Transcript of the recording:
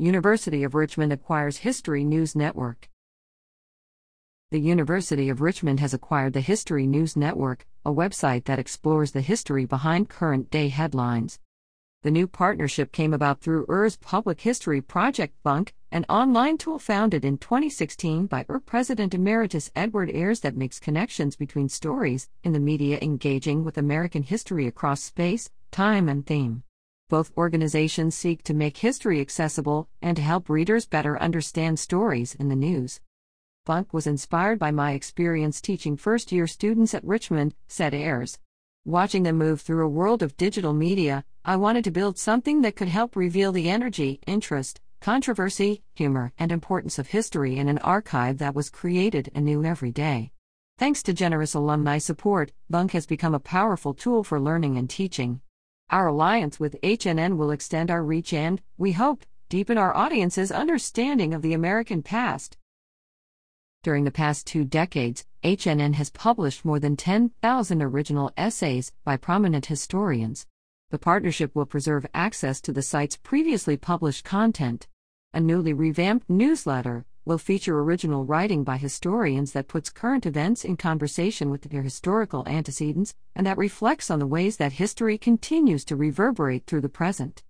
University of Richmond acquires History News Network. The University of Richmond has acquired the History News Network, a website that explores the history behind current day headlines. The new partnership came about through UR's Public History Project Bunk, an online tool founded in 2016 by UR President Emeritus Edward Ayers that makes connections between stories in the media engaging with American history across space, time, and theme. Both organizations seek to make history accessible and to help readers better understand stories in the news. Bunk was inspired by my experience teaching first year students at Richmond, said Ayers. Watching them move through a world of digital media, I wanted to build something that could help reveal the energy, interest, controversy, humor, and importance of history in an archive that was created anew every day. Thanks to generous alumni support, Bunk has become a powerful tool for learning and teaching. Our alliance with HNN will extend our reach and, we hope, deepen our audience's understanding of the American past. During the past two decades, HNN has published more than 10,000 original essays by prominent historians. The partnership will preserve access to the site's previously published content. A newly revamped newsletter will feature original writing by historians that puts current events in conversation with their historical antecedents and that reflects on the ways that history continues to reverberate through the present.